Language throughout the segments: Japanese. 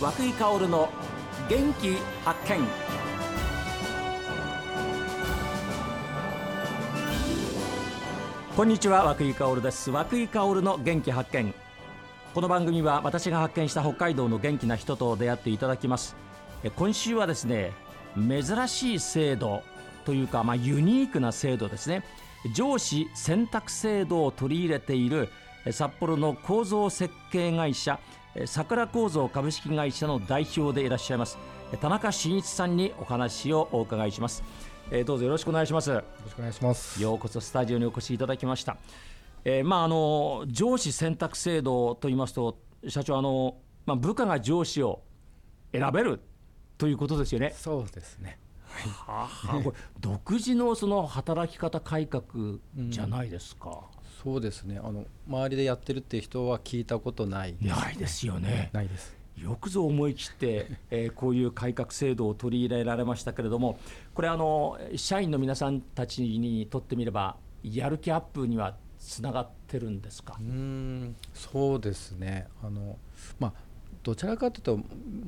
和久井薫の元気発見。こんにちは和久井薫です。和久井薫の元気発見。この番組は私が発見した北海道の元気な人と出会っていただきます。今週はですね珍しい制度というか、まあ、ユニークな制度ですね。上司選択制度を取り入れている札幌の構造設計会社桜構造株式会社の代表でいらっしゃいます田中真一さんにお話をお伺いします、えー、どうぞよろしくお願いします。よろしくお願いします。ようこそスタジオにお越しいただきました、えー、まああの上司選択制度と言いますと社長あの、まあ、部下が上司を選べるということですよね。そうですね。はあ、これ独自のその働き方改革じゃないですか、うんそうですね。あの周りでやってるっていう人は聞いたことないです、ね、ないですよね。ないです。よくぞ思い切って、えー、こういう改革制度を取り入れられましたけれどもこれあの社員の皆さんたちにとってみればやる気アップにはつながってるんですか？うんそうですね。あの、まあ、どちらかというと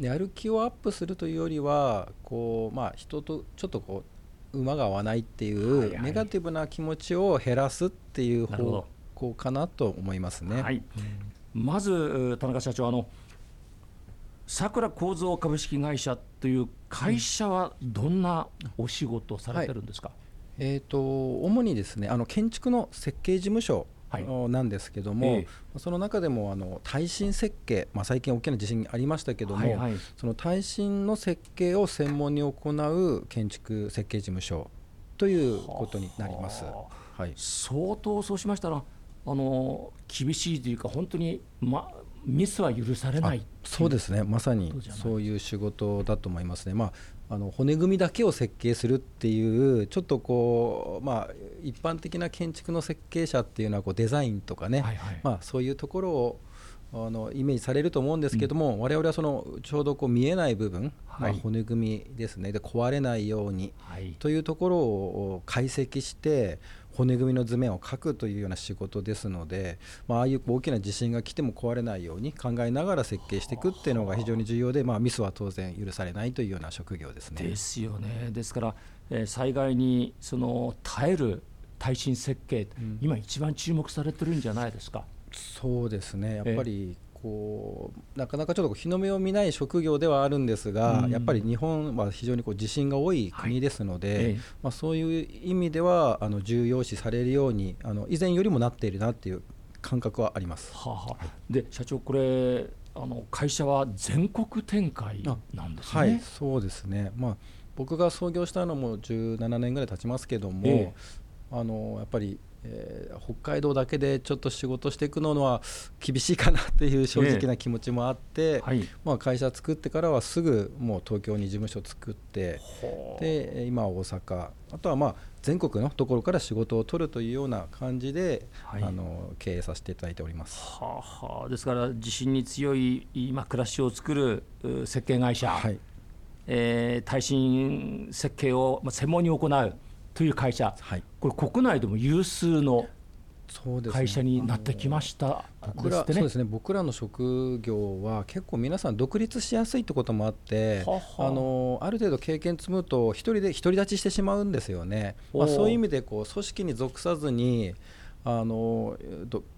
やる気をアップするというよりはこう、まあ、人とちょっとこう馬が合わないっていうネガティブな気持ちを減らすっていう方向かなと思いますね。はい、まず田中社長あのさくら構造株式会社という会社はどんなお仕事をされてるんですか、はい、えーと、主にですねあの建築の設計事務所なんですけども、その中でもあの耐震設計、まあ、最近大きな地震ありましたけども、はいはい、その耐震の設計を専門に行う建築設計事務所ということになります。はい、相当そうしましたらあの厳しいというか本当に、ま、ミスは許されないそうですね。まさにそういう仕事だと思いますね。まああの骨組みだけを設計するっていうちょっとこうまあ一般的な建築の設計者っていうのはこうデザインとかね、はいはい、まあ、そういうところをあのイメージされると思うんですけども、うん、我々はそのちょうどこう見えない部分、はい、まあ、骨組みですね。で壊れないように、はい、というところを解析して骨組みの図面を描くというような仕事ですので、まあ、ああいう大きな地震が来ても壊れないように考えながら設計していくっていうのが非常に重要で、まあ、ミスは当然許されないというような職業ですね。ですよね。ですから、えー、災害にその耐える耐震設計、うん、今一番注目されてるんじゃないですか。そうですねやっぱりこうなかなかちょっと日の目を見ない職業ではあるんですが、うん、やっぱり日本は非常にこう地震が多い国ですので、はい、まあ、そういう意味ではあの重要視されるようにあの以前よりもなっているなっていう感覚はあります。はあはあ、で社長これあの会社は全国展開なんですね。はい、そうですね。まあ僕が創業したのも17年ぐらい経ちますけども、えー、あのやっぱりえー、北海道だけでちょっと仕事していくのは厳しいかなっていう正直な気持ちもあって、えーはい、まあ、会社作ってからはすぐもう東京に事務所作ってで今は大阪。あとはまあ全国のところから仕事を取るというような感じで、はい、あの経営させていただいております、はあはあ、ですから地震に強い今暮らしを作る設計会社、はい。えー、耐震設計を専門に行うという会社、はい、これ国内でも有数の会社になってきました、ね、僕らそうですね。僕らの職業は結構皆さん独立しやすいってこともあってあのある程度経験積むと一人で独り立ちしてしまうんですよね、まあ、そういう意味でこう組織に属さずにあの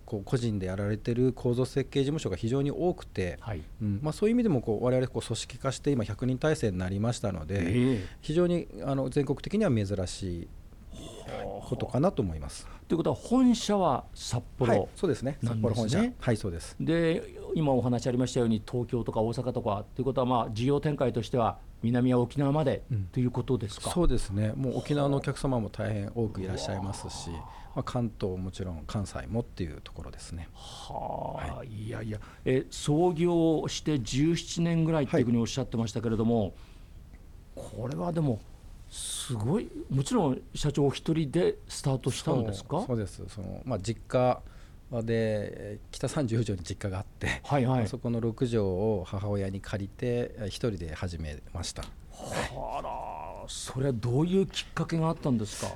こう個人でやられてる構造設計事務所が非常に多くて、はい。うん。まあ、そういう意味でもこう我々こう組織化して今100人体制になりましたので、えー、非常にあの全国的には珍しいことかなと思い。ます。ということは本社は札幌、はい、そうですね。札幌本社。はいそうです。で今お話ありましたように東京とか大阪とかということはまあ事業展開としては南は沖縄までということですか、うん、そうですね。もう沖縄のお客様も大変多くいらっしゃいますし、まあ、関東もちろん関西もっていうところですね。はあ、はい、いやいや。え創業して17年ぐらいっていうふうにおっしゃってましたけれども、はい、これはでもすごい。もちろん社長お一人でスタートしたんですか？そうです。その、まあ、実家で北三十条に実家があって、はいはい、そこの6畳を母親に借りて一人で始めました。はらそれはどういうきっかけがあったんですか？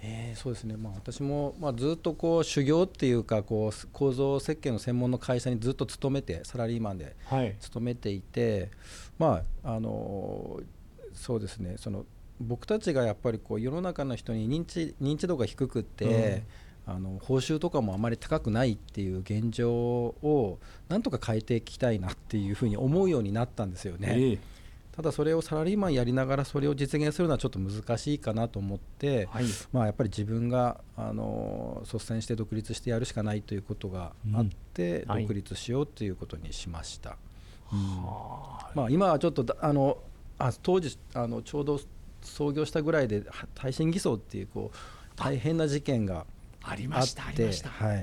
えー、そうですね、まあ、私も、まあ、ずっとこう修行っていうかこう構造設計の専門の会社にずっと勤めてサラリーマンで勤めていて、はい、まああのそうですね。その僕たちがやっぱりこう世の中の人に認知認知度が低くって、うん、あの報酬とかもあまり高くないっていう現状をなんとか変えていきたいなっていうふうに思うようになったんですよね。えーただそれをサラリーマンやりながらそれを実現するのはちょっと難しいかなと思って、はい、まあ、やっぱり自分があの率先して独立してやるしかないということがあって、うん、独立しようということにしました。はいうん、まあ、今はちょっとあのあ当時あのちょうど創業したぐらいで耐震偽装っていうこう大変な事件がありました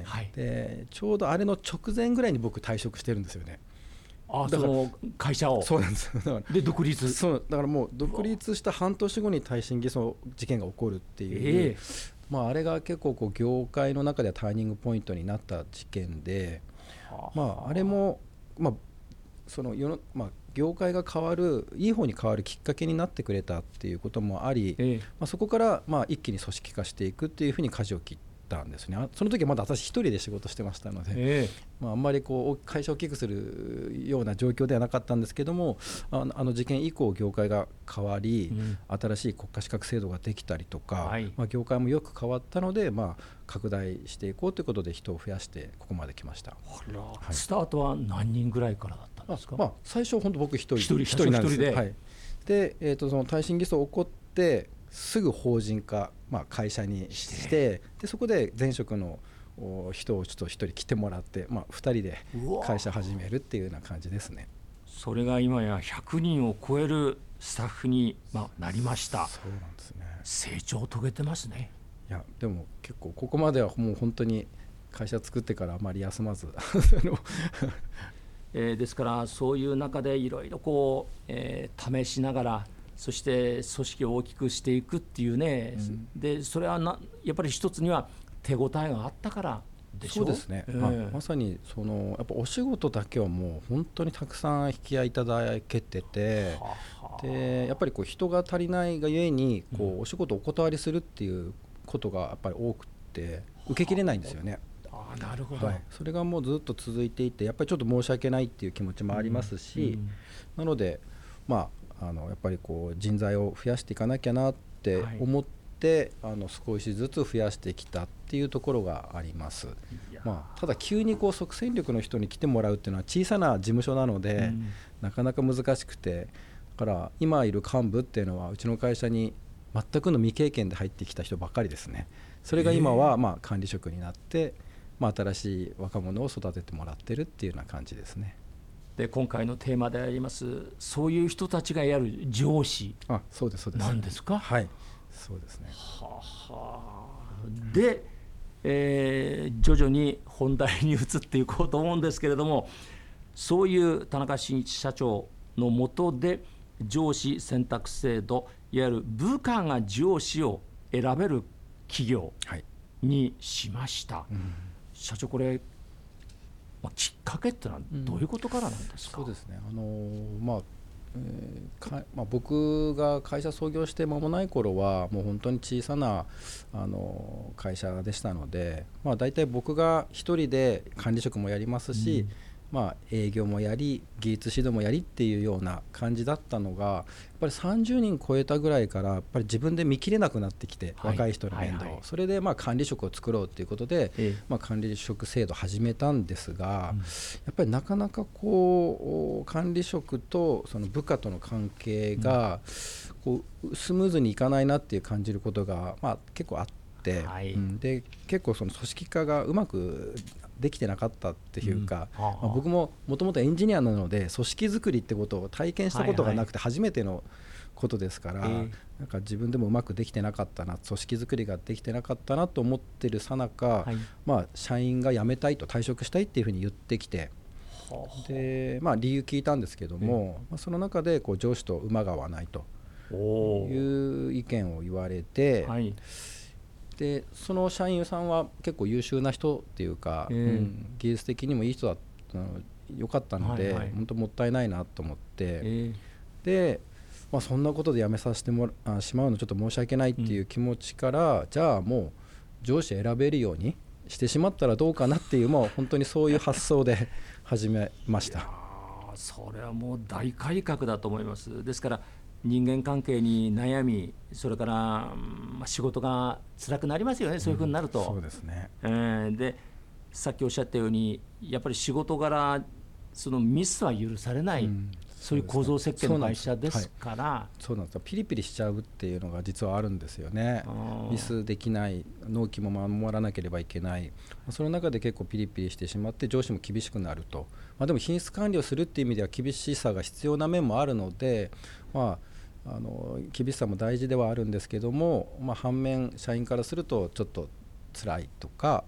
はい、でちょうどあれの直前ぐらいに僕退職してるんですよね。あだから会社を。そうなんです。で独立。そうだからもう独立した半年後に耐震偽装事件が起こるっていう、えー、まあ、あれが結構こう業界の中ではターニングポイントになった事件で、はあ、まあ、あれも、まあその世のまあ、業界が変わるいい方に変わるきっかけになってくれたっていうこともあり、えー、まあ、そこからまあ一気に組織化していくっていうふうに舵を切ったんですね。その時はまだ私一人で仕事してましたので、えー、まあ、あんまりこう会社を大きくするような状況ではなかったんですけどもあの事件以降業界が変わり、うん、新しい国家資格制度ができたりとか、はい、まあ、業界もよく変わったので、まあ、拡大していこうということで人を増やしてここまで来ました、はい、スタートは何人ぐらいからだったんですか、まあ、最初本当僕一人一人なんです。で,、はい。でえーと、とその耐震偽装起こってすぐ法人化、まあ、会社にしてでそこで前職の人をちょっと1人来てもらって、まあ、2人で会社始めるっていうような感じですね。それが今や100人を超えるスタッフに、まあ、なりました。そうなんですね。成長を遂げてますね。いやでも結構ここまではもう本当に会社作ってからあまり休まず えー、ですからそういう中でいろいろこう、えー、試しながらそして組織を大きくしていくっていうね、うん、でそれはなやっぱり一つには手応えがあったからそうですね、えー、まさにそのやっぱお仕事だけはもう本当にたくさん引き合いいただけてて、はあ、でやっぱりこう人が足りないがゆえにこうお仕事をお断りするっていうことがやっぱり多くて受けきれないんですよね。はあ、なるほど、はい、それがもうずっと続いていてやっぱりちょっと申し訳ないっていう気持ちもありますし、うん。うん、なのでまああのやっぱりこう人材を増やしていかなきゃなって思って、はい、あの少しずつ増やしてきたっていうところがあります。まあ、ただ急にこう即戦力の人に来てもらうっていうのは小さな事務所なので、うん、なかなか難しくてだから今いる幹部っていうのはうちの会社に全くの未経験で入ってきた人ばっかりですね。それが今はまあ管理職になって、まあ、新しい若者を育ててもらってるっていうような感じですね。で今回のテーマでありますそういう人たちがやる上司。あそうですそうです。なんですか？はい。そうですね。ははで、えー、徐々に本題に移っていこうと思うんですけれどもそういう田中伸一社長のもとで上司選択制度いわゆる部下が上司を選べる企業にしました、はいうん、社長これまあ、きっかけってのはどういうことからなんですか、うん、そうですね。あのまあえーかまあ、僕が会社創業して間もない頃はもう本当に小さなあの会社でしたので、まあ、大体僕が1人で管理職もやりますし、うんまあ、営業もやり技術指導もやりっていうような感じだったのがやっぱり30人超えたぐらいからやっぱり自分で見切れなくなってきて、はい、若い人の面倒、はいはい、それでまあ管理職を作ろうということで、ええ、まあ、管理職制度を始めたんですが、うん、やっぱりなかなかこう管理職とその部下との関係がこうスムーズにいかないなっていう感じることが、まあ、結構あって、はい、うん、で結構その組織化がうまくできてなかったっていうか、うん、まあ、僕ももともとエンジニアなので組織づくりってことを体験したことがなくて初めてのことですから、はいはい、なんか自分でもうまくできてなかったな組織づくりができてなかったなと思ってるさなか、社員が辞めたいと退職したいっていうふうに言ってきて。でまあ、理由聞いたんですけども、まあ、その中でこう上司と馬が合わないという意見を言われて、はい、でその社員さんは結構優秀な人っていうか、えー、うん、技術的にもいい人だったよかったので、はいはい、本当もったいないなと思って、えー、でまあ、そんなことで辞めさせてもらしまうのちょっと申し訳ないっていう気持ちから、うん、じゃあもう上司選べるようにしてしまったらどうかなっていうもう本当にそういう発想で 始めました。それはもう大改革だと思います。ですから人間関係に悩みそれから、まあ、仕事が辛くなりますよね、そういうふうになると。そうですね、えー、でさっきおっしゃったようにやっぱり仕事柄そのミスは許されない、うん、そういう構造設計の会社ですから。そうなんです、はい、ピリピリしちゃうっていうのが実はあるんですよね。ミスできない納期も守らなければいけない。その中で結構ピリピリしてしまって上司も厳しくなると、まあ、でも品質管理をするっていう意味では厳しさが必要な面もあるのでまああの厳しさも大事ではあるんですけども、まあ、反面社員からするとちょっと辛いとか、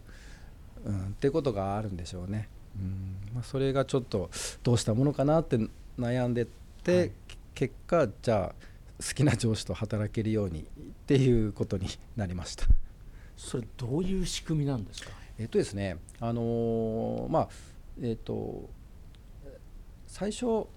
うん、っていうことがあるんでしょうね。うん。まあ、それがちょっとどうしたものかなって悩んでって、はい、結果じゃあ好きな上司と働けるようにっていうことになりました。それどういう仕組みなんですか？えっとですね、あのー、まあえっと最初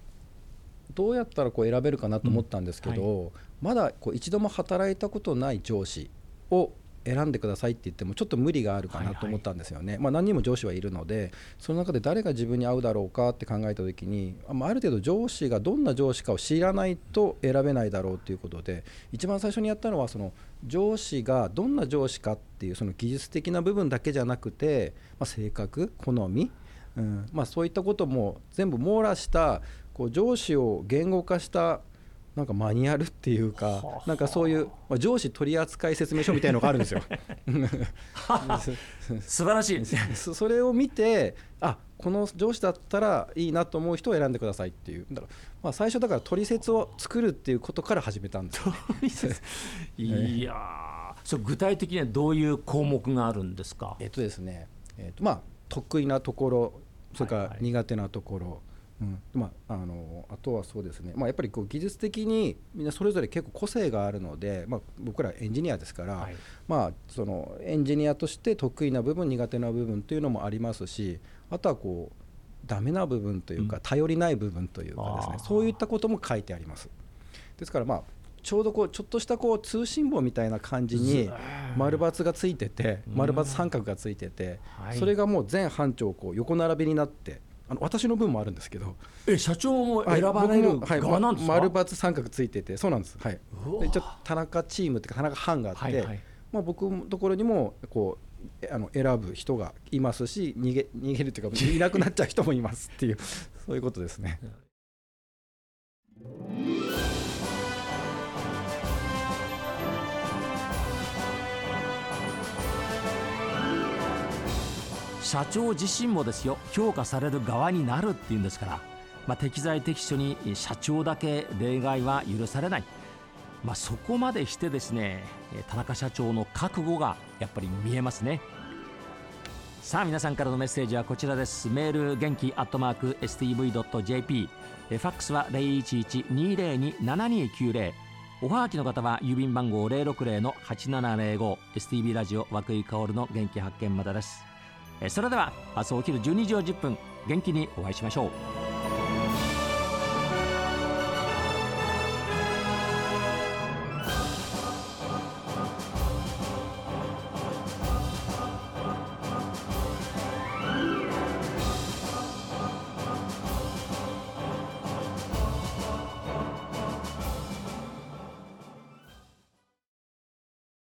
どうやったらこう選べるかなと思ったんですけど、うんはい、まだこう一度も働いたことない上司を選んでくださいって言ってもちょっと無理があるかなと思ったんですよね、はいはい、まあ、何人も上司はいるのでその中で誰が自分に合うだろうかって考えた時にある程度上司がどんな上司かを知らないと選べないだろうということで一番最初にやったのはその上司がどんな上司かっていうその技術的な部分だけじゃなくて、まあ、性格好み、うんまあ、そういったことも全部網羅したこう上司を言語化したなんかマニュアルっていうか、なんかそういう、まあ、上司取扱説明書みたいのがあるんですよ。素晴らしい。そ れを見てあこの上司だったらいいなと思う人を選んでくださいっていう。だから、まあ、最初だから取説を作るっていうことから始めたんです いやそれ具体的にはどういう項目があるんですか？えっとですね、えっとまあ、得意なところそれから苦手なところ、はいはいうん。まあ、あのあとはそうですね、まあ、やっぱりこう技術的にみんなそれぞれ結構個性があるので、まあ、僕らエンジニアですから、はい、まあ、そのエンジニアとして得意な部分苦手な部分というのもありますしあとはこうダメな部分というか、頼りない部分というかですね、そういったことも書いてあります。ですからまあちょうどこうちょっとしたこう通信簿みたいな感じに丸×がついてて丸×三角がついててそれがもう全班長こう横並びになってあの私の分もあるんですけど。え社長も選ばれる側なんですか、はい、丸×三角ついててそうなんです。はい。でちょ田中チームっていうか田中班があって、はいはい、まあ、僕のところにもこうあの選ぶ人がいますし逃げ逃げるというかいなくなっちゃう人もいますっていうそういうことですね。社長自身もですよ評価される側になるっていうんですから、まあ、適材適所に社長だけ例外は許されない、まあ、そこまでしてですね田中社長の覚悟がやっぱり見えますね。さあ皆さんからのメッセージはこちらです。メール元気アットマーク STV.jp ファックスは011-202-7290おはがきの方は郵便番号060-8705 STV ラジオ和久井薫の元気発見までです。それでは明日お昼12時40分元気にお会いしましょう。